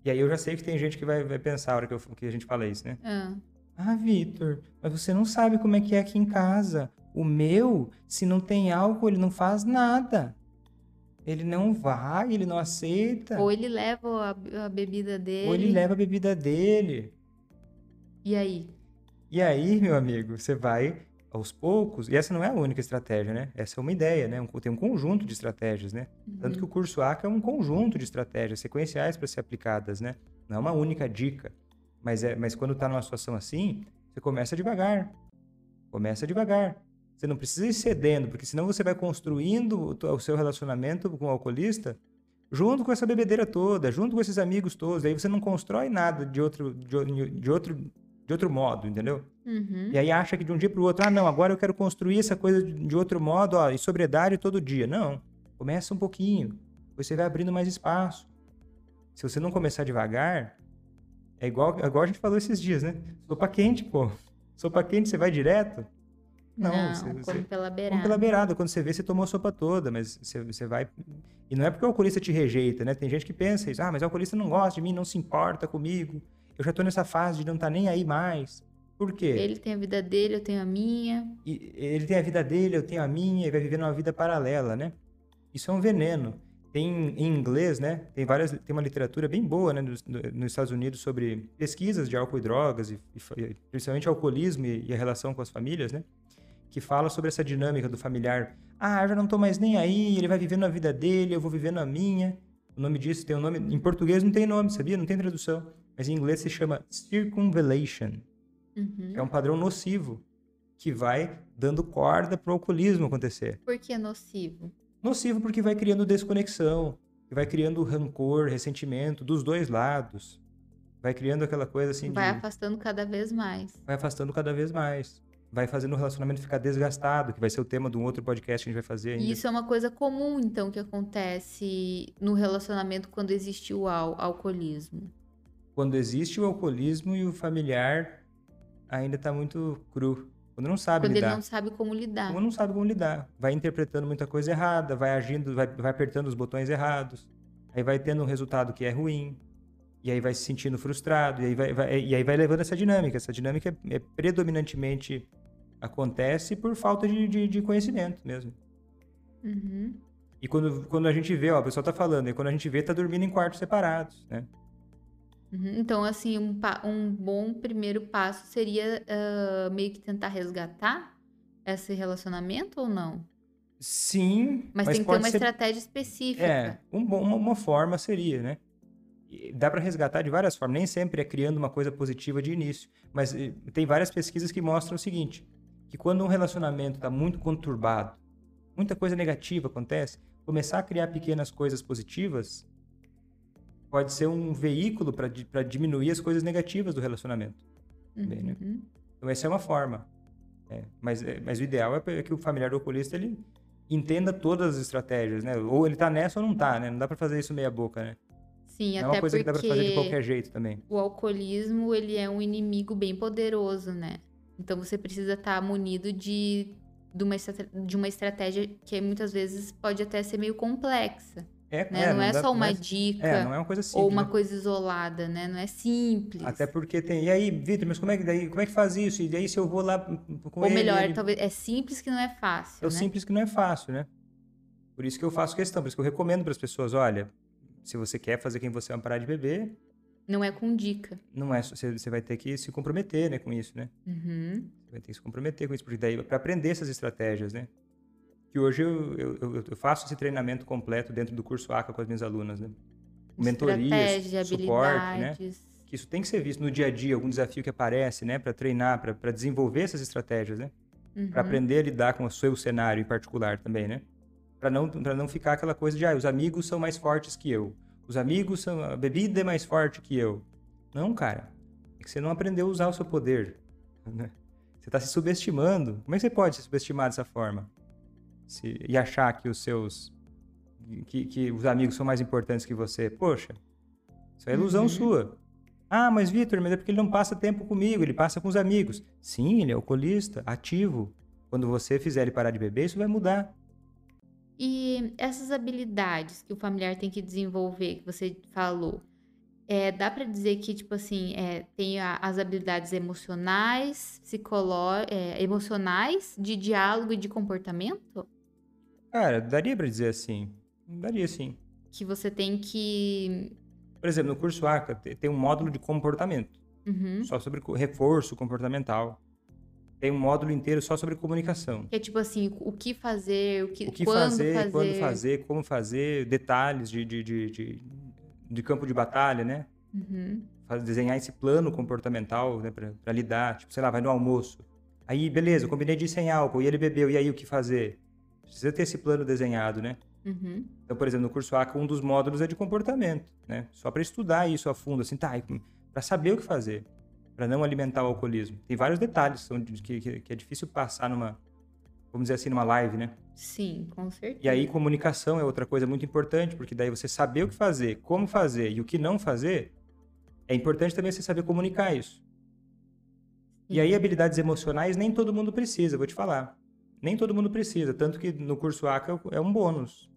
Speaker 1: E aí eu já sei que tem gente que vai, vai pensar a hora que, eu, que a gente fala isso, né?
Speaker 2: Ah,
Speaker 1: ah Vitor, mas você não sabe como é que é aqui em casa. O meu, se não tem álcool, ele não faz nada. Ele não vai, ele não aceita.
Speaker 2: Ou ele leva a, a bebida dele.
Speaker 1: Ou ele leva a bebida dele.
Speaker 2: E aí?
Speaker 1: E aí, meu amigo, você vai aos poucos, e essa não é a única estratégia, né? Essa é uma ideia, né? Um, tem um conjunto de estratégias, né? Uhum. Tanto que o curso ACA é um conjunto de estratégias sequenciais para ser aplicadas, né? Não é uma única dica. Mas, é, mas quando está numa situação assim, você começa devagar. Começa devagar. Você não precisa ir cedendo, porque senão você vai construindo o seu relacionamento com o alcoolista junto com essa bebedeira toda, junto com esses amigos todos. Aí você não constrói nada de outro, de, de outro, de outro modo, entendeu? Uhum. E aí acha que de um dia para o outro, ah, não, agora eu quero construir essa coisa de outro modo, ó, e sobriedade todo dia. Não. Começa um pouquinho. Você vai abrindo mais espaço. Se você não começar devagar, é igual, é igual a gente falou esses dias, né? Sopa quente, pô. Sopa quente, você vai direto.
Speaker 2: Não, não você, come você, pela beirada. Come
Speaker 1: pela beirada. Quando você vê, você tomou a sopa toda, mas você, você vai... E não é porque o alcoolista te rejeita, né? Tem gente que pensa isso. Ah, mas o alcoolista não gosta de mim, não se importa comigo. Eu já tô nessa fase de não estar tá nem aí mais. Por quê?
Speaker 2: Ele tem a vida dele, eu tenho a minha.
Speaker 1: E ele tem a vida dele, eu tenho a minha, e vai vivendo uma vida paralela, né? Isso é um veneno. Tem em inglês, né? Tem várias, tem uma literatura bem boa, né, nos, nos Estados Unidos sobre pesquisas de álcool e drogas, e, e principalmente alcoolismo e, e, a relação com as famílias, né? Que fala sobre essa dinâmica do familiar. Ah, eu já não tô mais nem aí, ele vai vivendo a vida dele, eu vou vivendo a minha. O nome disso tem um nome. Em português não tem nome, sabia? Não tem tradução. Mas em inglês se chama circumvallation. Uhum. É um padrão nocivo que vai dando corda para o alcoolismo acontecer.
Speaker 2: Por que nocivo?
Speaker 1: Nocivo porque vai criando desconexão, vai criando rancor, ressentimento dos dois lados. Vai criando aquela coisa assim
Speaker 2: vai
Speaker 1: de...
Speaker 2: afastando cada vez mais.
Speaker 1: Vai afastando cada vez mais. Vai fazendo o relacionamento ficar desgastado, que vai ser o tema de um outro podcast que a gente vai fazer ainda.
Speaker 2: E isso é uma coisa comum, então, que acontece no relacionamento quando existe o al alcoolismo.
Speaker 1: Quando existe o alcoolismo e o familiar ainda está muito cru. Quando não sabe
Speaker 2: Quando
Speaker 1: lidar.
Speaker 2: ele não sabe como lidar.
Speaker 1: Quando não sabe como lidar. Vai interpretando muita coisa errada, vai agindo, vai, vai apertando os botões errados. Aí vai tendo um resultado que é ruim. E aí vai se sentindo frustrado. E aí vai, vai e aí vai levando essa dinâmica. Essa dinâmica é, é predominantemente acontece por falta de, de, de conhecimento mesmo. Uhum. E quando, quando a gente vê, ó, o pessoal tá falando, e quando a gente vê, tá dormindo em quartos separados, né?
Speaker 2: Uhum. Então, assim, um, um, bom primeiro passo seria uh, meio que tentar resgatar esse relacionamento ou não?
Speaker 1: Sim.
Speaker 2: Mas, mas tem que ter uma ser... estratégia específica.
Speaker 1: É, um bom, uma, uma forma seria, né? Dá para resgatar de várias formas, nem sempre é criando uma coisa positiva de início, mas eh, tem várias pesquisas que mostram o seguinte, que quando um relacionamento está muito conturbado, muita coisa negativa acontece, começar a criar pequenas coisas positivas pode ser um veículo para diminuir as coisas negativas do relacionamento. Uhum. Bem, né? Então, essa é uma forma. É, mas, é, mas o ideal é que o familiar do oculista ele entenda todas as estratégias, né? Ou ele tá nessa ou não tá, né? Não dá para fazer isso meia boca, né?
Speaker 2: Sim,
Speaker 1: não
Speaker 2: até
Speaker 1: é uma coisa
Speaker 2: que
Speaker 1: dá pra fazer de qualquer jeito também.
Speaker 2: O alcoolismo, ele é um inimigo bem poderoso, né? Então você precisa estar tá munido de, de, uma, de uma estratégia que muitas vezes pode até ser meio complexa. É, né? é, não, não, é dá, só uma mas, dica
Speaker 1: é, não é uma coisa simples,
Speaker 2: ou uma né? coisa isolada, né? Não é simples.
Speaker 1: Até porque tem. E aí, Vitor, mas como é que daí, como é que faz isso? E daí se eu vou lá com
Speaker 2: Ou
Speaker 1: ele,
Speaker 2: melhor,
Speaker 1: ele...
Speaker 2: talvez é simples que não é fácil.
Speaker 1: É o
Speaker 2: né?
Speaker 1: simples que não é fácil, né? Por isso que eu faço questão, por isso que eu recomendo para as pessoas, olha, se você quer fazer quem você é parar de beber,
Speaker 2: não é com dica.
Speaker 1: Não é, você vai ter que se comprometer, né, com isso, né? Uhum. Você vai ter que se comprometer com isso, porque daí para aprender essas estratégias, né? que hoje eu, eu, eu, faço esse treinamento completo dentro do curso ACA com as minhas alunas, né? Mentorias, suporte, né? Que isso tem que ser visto no dia a dia, algum desafio que aparece, né? Para treinar, para desenvolver essas estratégias, né? Uhum. Para aprender a lidar com o seu cenário em particular também, né? Para não, não ficar aquela coisa de, ah, os amigos são mais fortes que eu. Os amigos são... A bebida é mais forte que eu. Não, cara. É que você não aprendeu a usar o seu poder, né? Você está se subestimando. Como é que você pode se subestimar dessa forma? se, e achar que os seus que, que, os amigos são mais importantes que você. Poxa, isso é ilusão uhum. sua. Ah, mas Vitor, mas é porque ele não passa tempo comigo, ele passa com os amigos. Sim, ele é alcoolista, ativo. Quando você fizer ele parar de beber, isso vai mudar.
Speaker 2: E essas habilidades que o familiar tem que desenvolver, que você falou, é, dá para dizer que, tipo assim, é, tem a, as habilidades emocionais, psicolo, é, emocionais, de diálogo e de comportamento?
Speaker 1: Cara, daria para dizer assim. Daria sim.
Speaker 2: Que você tem que.
Speaker 1: Por exemplo, no curso ACA tem um módulo de comportamento. Uhum. Só sobre reforço comportamental. Tem um módulo inteiro só sobre comunicação.
Speaker 2: É tipo assim, o que fazer, o que,
Speaker 1: O que
Speaker 2: quando
Speaker 1: fazer,
Speaker 2: fazer.
Speaker 1: quando fazer, como fazer, detalhes de, de, de, de, de campo de batalha, né?
Speaker 2: Uhum.
Speaker 1: Desenhar esse plano comportamental né, para lidar. Tipo, sei lá, vai no almoço. Aí, beleza, eu combinei de ir sem álcool, e ele bebeu, e aí o que fazer? Precisa ter esse plano desenhado, né?
Speaker 2: Uhum.
Speaker 1: Então, por exemplo, no curso ACA, um dos módulos é de comportamento, né? Só para estudar isso a fundo, assim, tá, para saber o que fazer, para não alimentar o alcoolismo. Tem vários detalhes que, que, que é difícil passar numa, vamos dizer assim, numa live, né?
Speaker 2: Sim, com certeza.
Speaker 1: E aí, comunicação é outra coisa muito importante, porque daí você saber o que fazer, como fazer e o que não fazer, é importante também você saber comunicar isso. E aí, habilidades emocionais nem todo mundo precisa, vou te falar. Nem todo mundo precisa, tanto que no curso ACA é um bônus.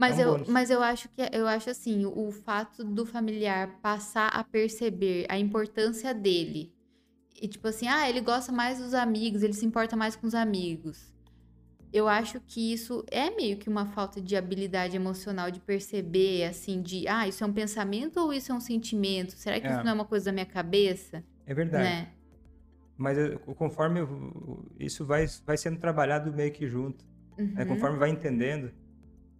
Speaker 2: Mas,
Speaker 1: é um
Speaker 2: eu,
Speaker 1: bônus.
Speaker 2: mas eu acho que eu acho assim, o fato do familiar passar a perceber a importância dele. E tipo assim, ah, ele gosta mais dos amigos, ele se importa mais com os amigos. Eu acho que isso é meio que uma falta de habilidade emocional de perceber, assim, de, ah, isso é um pensamento ou isso é um sentimento? Será que
Speaker 1: É.
Speaker 2: isso não é uma coisa da minha cabeça?
Speaker 1: É verdade.
Speaker 2: Né?
Speaker 1: Mas conforme isso vai, vai sendo trabalhado meio que junto, né?
Speaker 2: Uhum.
Speaker 1: Conforme vai entendendo,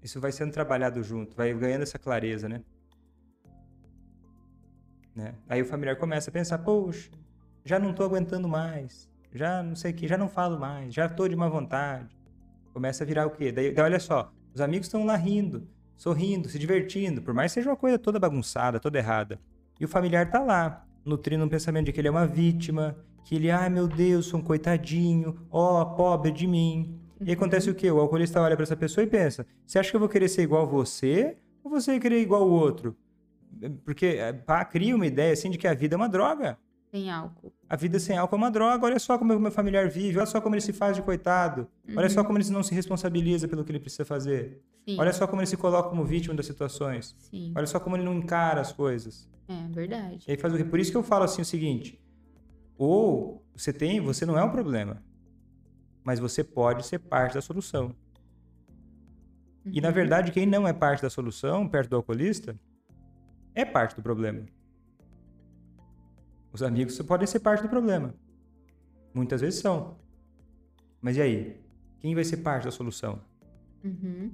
Speaker 1: isso vai sendo trabalhado junto, vai ganhando essa clareza, né? Né? Aí o familiar começa a pensar, poxa, já não tô aguentando mais, já não sei o que, já não falo mais, já tô de má vontade. Começa a virar o quê? Daí, daí olha só, os amigos estão lá rindo, sorrindo, se divertindo, por mais que seja uma coisa toda bagunçada, toda errada. E o familiar tá lá, nutrindo um pensamento de que ele é uma vítima, que ele, ai meu Deus, sou um coitadinho, ó, pobre de mim. E acontece o quê? O alcoolista olha pra essa pessoa e pensa: você acha que eu vou querer ser igual a você ou você querer igual o outro? Porque eh, pá, cria uma ideia assim de que a vida é uma droga.
Speaker 2: Sem álcool.
Speaker 1: A vida sem álcool é uma droga. Olha só como o meu familiar vive, olha só como ele se faz de coitado. Olha só como ele não se responsabiliza pelo que ele precisa fazer.
Speaker 2: Sim.
Speaker 1: Olha só como ele se coloca como vítima das situações.
Speaker 2: Sim.
Speaker 1: Olha só como ele não encara as coisas.
Speaker 2: É verdade.
Speaker 1: E aí faz o? Por isso que eu falo assim o seguinte: ou você tem, você não é um problema, mas você pode ser parte da solução. E na
Speaker 2: Uhum.
Speaker 1: verdade, quem não é parte da solução, perto do alcoolista, é parte do problema. Os amigos podem ser parte do problema. Muitas vezes são. Mas e aí? Quem vai ser parte da solução?
Speaker 2: Uhum.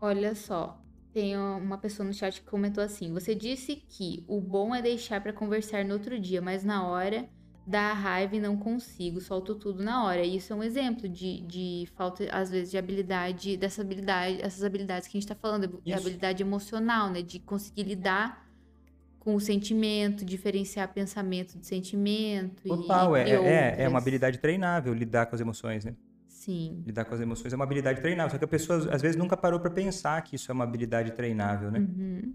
Speaker 2: Olha só, tem uma pessoa no chat que comentou assim: Você disse que o bom é deixar pra conversar no outro dia, mas na hora dá raiva e não consigo, solto tudo na hora. E isso é um exemplo de, de falta, às vezes, de habilidade, dessa habilidade, essas habilidades que a gente tá falando,
Speaker 1: Isso.
Speaker 2: habilidade emocional, né? De conseguir lidar com o sentimento, diferenciar pensamento de sentimento. e-
Speaker 1: Total, é,
Speaker 2: e
Speaker 1: é, é uma habilidade treinável lidar com as emoções, né?
Speaker 2: Sim.
Speaker 1: Lidar com as emoções é uma habilidade treinável. Só que a pessoa, às vezes, nunca parou pra pensar que isso é uma habilidade treinável, né?
Speaker 2: Uhum.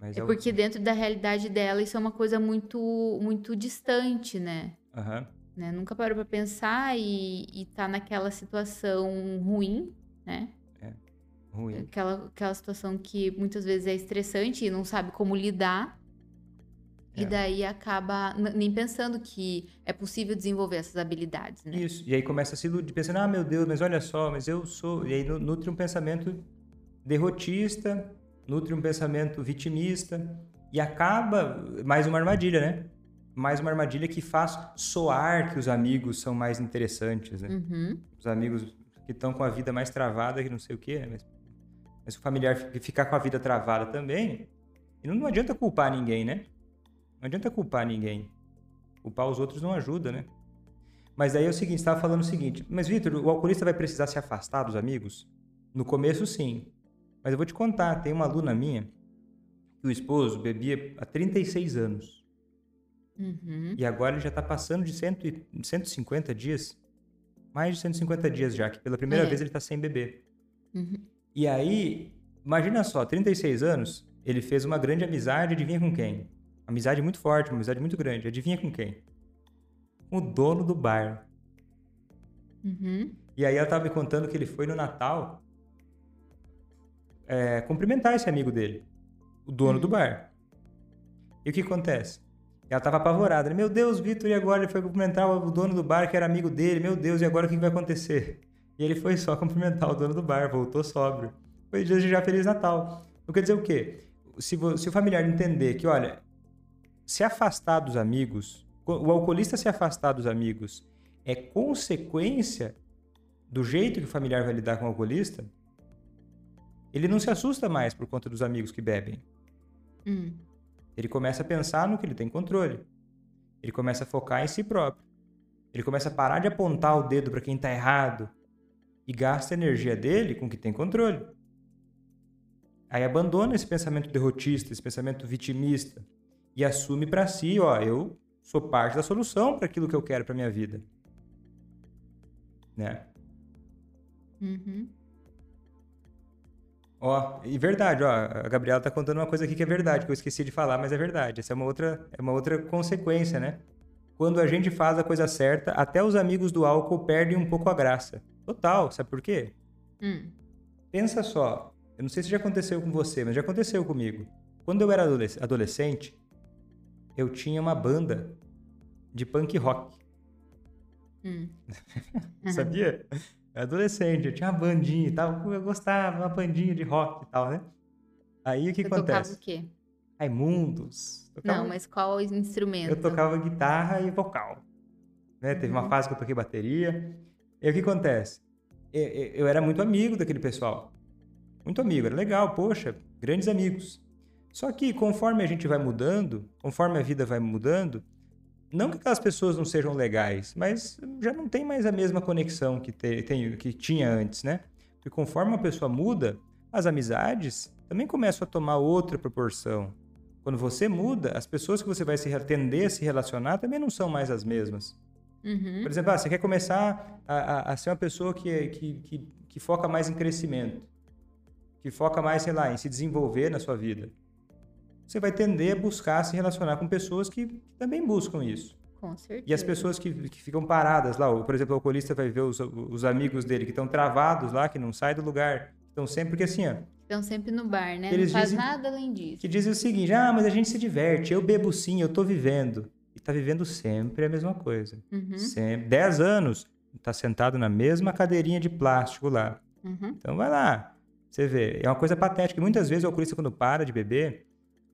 Speaker 1: Mas
Speaker 2: É porque dentro da realidade dela isso é uma coisa muito muito distante, né?
Speaker 1: Aham.
Speaker 2: Né? Nunca parou pra pensar e, e tá naquela situação ruim, né?
Speaker 1: Ruim.
Speaker 2: Aquela, aquela situação que muitas vezes é estressante e não sabe como lidar.
Speaker 1: É.
Speaker 2: E daí acaba nem pensando que é possível desenvolver essas habilidades, né?
Speaker 1: Isso. E aí começa a se iludir, pensando, ah, meu Deus, mas olha só, mas eu sou. E aí nu- nutre um pensamento derrotista, nutre um pensamento vitimista, e acaba mais uma armadilha, né? Mais uma armadilha que faz soar que os amigos são mais interessantes, né?
Speaker 2: Uhum.
Speaker 1: Os amigos que estão com a vida mais travada, que não sei o quê, né? mas, mas o familiar fi- ficar com a vida travada também, e não, não adianta culpar ninguém, né? Não adianta culpar ninguém. Culpar os outros não ajuda, né? Mas aí é o seguinte, estava falando o seguinte, mas Vitor, o alcoolista vai precisar se afastar dos amigos? No começo, sim. Mas eu vou te contar, tem uma aluna minha que o esposo bebia há 36 anos.
Speaker 2: Uhum.
Speaker 1: E agora ele já está passando de 100 e- 150 dias. Mais de 150 dias já, que pela primeira
Speaker 2: É.
Speaker 1: vez ele está sem beber.
Speaker 2: Uhum.
Speaker 1: E aí, imagina só, 36 anos, ele fez uma grande amizade, adivinha com quem? Amizade muito forte, uma amizade muito grande. Adivinha com quem? O dono do bar.
Speaker 2: Uhum.
Speaker 1: E aí ela tava me contando que ele foi no Natal é, cumprimentar esse amigo dele, o dono do bar. E o que acontece? Ela tava apavorada? Meu Deus, Vitor, e agora? Ele foi cumprimentar o dono do bar, que era amigo dele. Meu Deus, e agora o que vai acontecer? E ele foi só cumprimentar o dono do bar, voltou sóbrio. Foi desejar Feliz Natal. Então quer dizer o quê? Se, se o familiar entender que, olha, se afastar dos amigos, o alcoolista se afastar dos amigos é consequência do jeito que o familiar vai lidar com o alcoolista, ele não se assusta mais por conta dos amigos que bebem.
Speaker 2: Hum.
Speaker 1: Ele começa a pensar no que ele tem controle. Ele começa a focar em si próprio. Ele começa a parar de apontar o dedo para quem está errado e gasta a energia dele com o que tem controle. Aí abandona esse pensamento derrotista, esse pensamento vitimista e assume para si, ó, eu sou parte da solução para aquilo que eu quero para minha vida. Né?
Speaker 2: Uhum.
Speaker 1: Ó, e verdade, ó, a Gabriela tá contando uma coisa aqui que é verdade, que eu esqueci de falar, mas é verdade. Essa é uma outra, é uma outra consequência, né? Quando a gente faz a coisa certa, até os amigos do álcool perdem um pouco a graça. Total, sabe por quê?
Speaker 2: Hum.
Speaker 1: Pensa só, eu não sei se já aconteceu com você, mas já aconteceu comigo. Quando eu era adolescente, eu tinha uma banda de punk rock.
Speaker 2: Hum.
Speaker 1: Sabia? Adolescente, eu tinha uma bandinha e tal, eu gostava, uma bandinha de rock e tal, né? Aí o que
Speaker 2: Você
Speaker 1: acontece?
Speaker 2: tocava o quê?
Speaker 1: Raimundos. Tocava...
Speaker 2: Não, mas qual instrumento?
Speaker 1: Eu tocava guitarra e vocal. Né? Teve uma
Speaker 2: Uhum.
Speaker 1: fase que eu toquei bateria. E o que acontece? Eu, eu- eu era muito amigo daquele pessoal. Muito amigo, era legal, poxa, grandes amigos. Só que conforme a gente vai mudando, conforme a vida vai mudando, não que aquelas pessoas não sejam legais, mas já não tem mais a mesma conexão que, te- tem, que tinha antes, né? Porque conforme uma pessoa muda, as amizades também começam a tomar outra proporção. Quando você muda, as pessoas que você vai se tender a se relacionar também não são mais as mesmas.
Speaker 2: Uhum.
Speaker 1: Por exemplo, ah, você quer começar a, a- a ser uma pessoa que, que, que, que foca mais em crescimento, que foca mais, sei lá, em se desenvolver na sua vida. Você vai tender a buscar se relacionar com pessoas que, que também buscam isso.
Speaker 2: Com certeza.
Speaker 1: E as pessoas que, que ficam paradas lá, ou, por exemplo, o alcoolista vai ver os, os amigos dele que estão travados lá, que não saem do lugar, estão sempre, porque assim, ó,
Speaker 2: Estão sempre no bar, né?
Speaker 1: Eles
Speaker 2: não faz
Speaker 1: dizem-
Speaker 2: nada além disso.
Speaker 1: que dizem o seguinte: ah, mas a gente se diverte, eu bebo sim, eu tô vivendo. E tá vivendo sempre a mesma coisa.
Speaker 2: Uhum.
Speaker 1: Sempre. 10 anos, tá sentado na mesma cadeirinha de plástico lá.
Speaker 2: Uhum.
Speaker 1: Então vai lá. Você vê, é uma coisa patética. Muitas vezes o alcoolista, quando para de beber,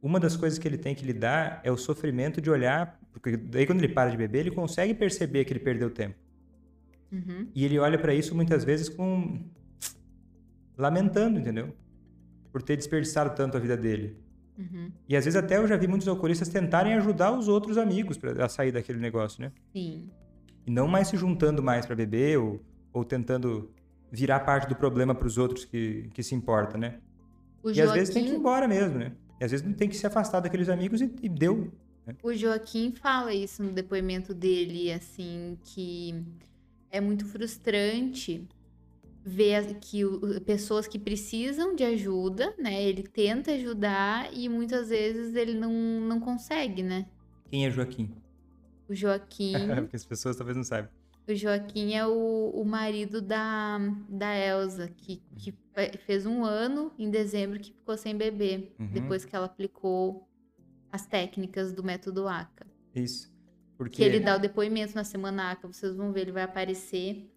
Speaker 1: uma das coisas que ele tem que lidar é o sofrimento de olhar. Porque daí, quando ele para de beber, ele consegue perceber que ele perdeu tempo.
Speaker 2: Uhum.
Speaker 1: E ele olha pra isso muitas vezes com. lamentando, entendeu? Por ter desperdiçado tanto a vida dele.
Speaker 2: Uhum.
Speaker 1: E às vezes até eu já vi muitos alcoolistas tentarem ajudar os outros amigos pra a sair daquele negócio, né?
Speaker 2: Sim.
Speaker 1: E não mais se juntando mais pra beber ou, ou tentando virar parte do problema pros outros que, que se importa, né?
Speaker 2: O
Speaker 1: E às vezes tem que ir
Speaker 2: Joaquim,
Speaker 1: embora mesmo, né? E às vezes tem que se afastar daqueles amigos e, e deu.
Speaker 2: o Joaquim fala isso no depoimento dele, assim, que é muito frustrante ver que o- pessoas que precisam de ajuda, né? Ele tenta ajudar e muitas vezes ele não, não consegue, né?
Speaker 1: Quem é Joaquim?
Speaker 2: O Joaquim,
Speaker 1: Porque as pessoas talvez não saibam.
Speaker 2: O Joaquim é o, o marido da, da Elsa, que, que fe- fez um ano em dezembro que ficou sem beber,
Speaker 1: Uhum.
Speaker 2: depois que ela aplicou as técnicas do método ACA.
Speaker 1: Isso. Porque
Speaker 2: Que ele dá o depoimento na semana ACA, vocês vão ver, ele vai aparecer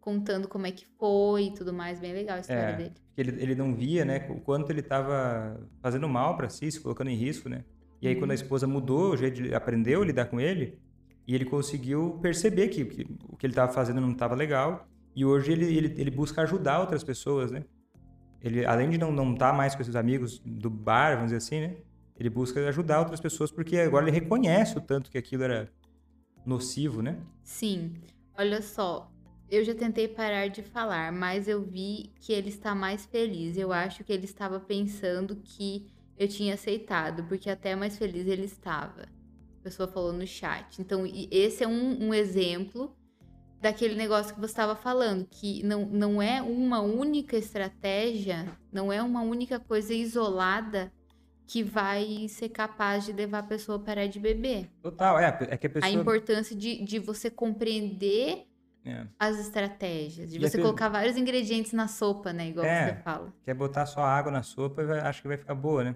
Speaker 2: contando como é que foi e tudo mais, bem legal a história
Speaker 1: É.
Speaker 2: dele.
Speaker 1: ele, ele não via, né, o quanto ele estava fazendo mal pra si, se colocando em risco, né? E aí,
Speaker 2: Uhum.
Speaker 1: quando a esposa mudou, o jeito de, aprendeu a lidar com ele, e ele conseguiu perceber que, que o que ele estava fazendo não estava legal, e hoje ele, ele, ele busca ajudar outras pessoas, né? Ele, além de não não estar mais com esses amigos do bar, vamos dizer assim, né? Ele busca ajudar outras pessoas, porque agora ele reconhece o tanto que aquilo era nocivo, né?
Speaker 2: Sim, olha só, eu já tentei parar de falar, mas eu vi que ele está mais feliz. Eu acho que ele estava pensando que eu tinha aceitado, porque até mais feliz ele estava. A pessoa falou no chat. Então, esse é um, um exemplo daquele negócio que você estava falando, que não, não é uma única estratégia, não é uma única coisa isolada que vai ser capaz de levar a pessoa a parar de beber.
Speaker 1: Total, é, é que a
Speaker 2: A
Speaker 1: pessoa...
Speaker 2: importância de, de você compreender
Speaker 1: é,
Speaker 2: as estratégias, de
Speaker 1: E a
Speaker 2: você
Speaker 1: pe-
Speaker 2: colocar vários ingredientes na sopa, né? Igual
Speaker 1: É.
Speaker 2: você fala.
Speaker 1: quer botar só água na sopa acha que vai ficar boa, né?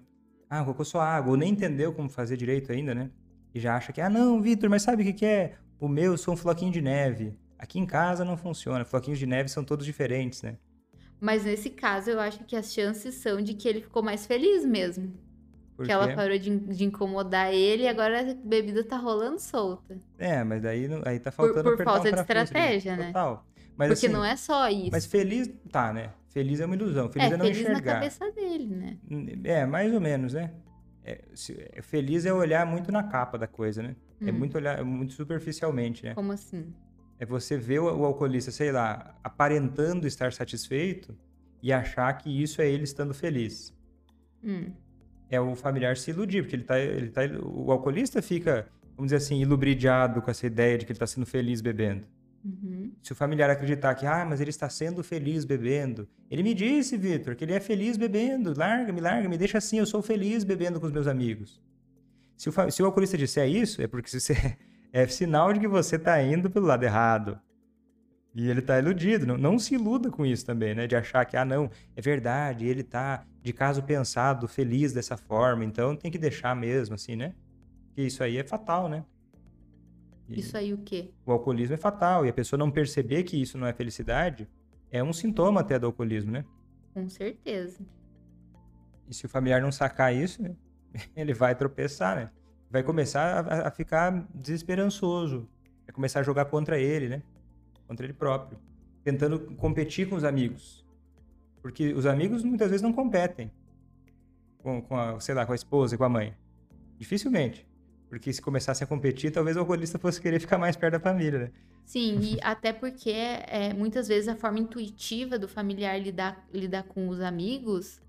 Speaker 1: Ah, colocou só água, ou nem entendeu como fazer direito ainda, né? E já acha que, ah, não, Vitor, mas sabe o que, que é? O meu são um floquinho de neve. Aqui em casa não funciona. Floquinhos de neve são todos diferentes, né?
Speaker 2: Mas nesse caso, eu acho que as chances são de que ele ficou mais feliz mesmo. Porque ela parou de, de, incomodar ele e agora a bebida tá rolando solta.
Speaker 1: É, mas daí aí tá faltando
Speaker 2: Por, por falta um de estratégia, né?
Speaker 1: Total.
Speaker 2: Mas, Porque assim, não é só isso.
Speaker 1: Mas feliz, tá, né? Feliz é uma ilusão. Feliz é, é não
Speaker 2: feliz
Speaker 1: enxergar.
Speaker 2: na cabeça dele, né?
Speaker 1: É, mais ou menos, né? É, se, é, feliz é olhar muito na capa da coisa, né? É hum. É muito olhar, muito superficialmente, né?
Speaker 2: Como assim?
Speaker 1: É você ver o, o alcoolista, sei lá, aparentando estar satisfeito e achar que isso é ele estando feliz.
Speaker 2: Hum.
Speaker 1: É o familiar se iludir, porque ele tá, ele tá, o alcoolista fica, vamos dizer assim, ilubridiado com essa ideia de que ele está sendo feliz bebendo.
Speaker 2: Uhum.
Speaker 1: Se o familiar acreditar que, ah, mas ele está sendo feliz bebendo. Ele me disse, Vitor, que ele é feliz bebendo. Larga-me, larga-me, deixa assim, eu sou feliz bebendo com os meus amigos. Se o, se o alcoolista disser isso, é porque você, é sinal de que você está indo pelo lado errado. E ele está iludido. Não, não, se iluda com isso também, né? De achar que, ah, não, é verdade, ele está de caso pensado, feliz dessa forma, então tem que deixar mesmo, assim, né? Que isso aí é fatal, né?
Speaker 2: E isso aí o quê?
Speaker 1: O alcoolismo é fatal. E a pessoa não perceber que isso não é felicidade é um sintoma até do alcoolismo, né?
Speaker 2: Com certeza.
Speaker 1: E se o familiar não sacar isso, ele vai tropeçar, né? Vai começar a, a ficar desesperançoso. Vai começar a jogar contra ele, né? contra ele próprio, tentando competir com os amigos. Porque os amigos muitas vezes não competem com, com a, sei lá, com a esposa e com a mãe. Dificilmente. Porque se começasse a competir, talvez o alcoolista fosse querer ficar mais perto da família, né?
Speaker 2: Sim, e até porque é, muitas vezes a forma intuitiva do familiar lidar, lidar com os amigos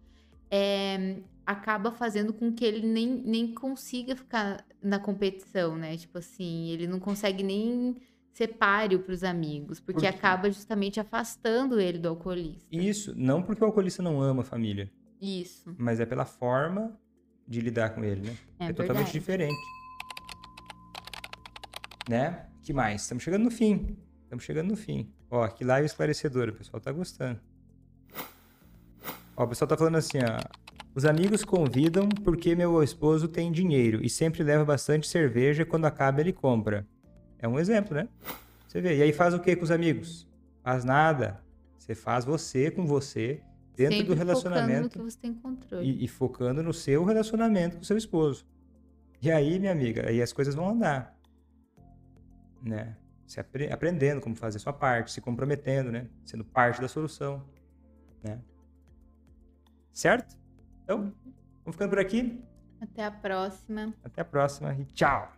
Speaker 2: é, acaba fazendo com que ele nem, nem consiga ficar na competição, né? Tipo assim, ele não consegue nem ser páreo para os amigos, porque Por acaba justamente afastando ele do alcoolista.
Speaker 1: Isso, não porque o alcoolista não ama a família.
Speaker 2: Isso.
Speaker 1: Mas é pela forma de lidar com ele, né? É, é totalmente diferente. Né? que mais? Estamos chegando no fim. Estamos chegando no fim. Ó, que live esclarecedora, o pessoal tá gostando. Ó, o pessoal tá falando assim, ó. Os amigos convidam porque meu esposo tem dinheiro e sempre leva bastante cerveja quando acaba ele compra. É um exemplo, né? Você vê. E aí faz o que com os amigos? Faz nada. Você faz você com você dentro
Speaker 2: Sempre
Speaker 1: do relacionamento.
Speaker 2: Focando no que você tem controle.
Speaker 1: E, e, focando no seu relacionamento com seu esposo. E aí, minha amiga, aí as coisas vão andar. Né? Se apre aprendendo como fazer sua parte, se comprometendo, né? Sendo parte da solução. Né? Certo? Então, vamos ficando por aqui.
Speaker 2: Até a próxima.
Speaker 1: Até a próxima e tchau!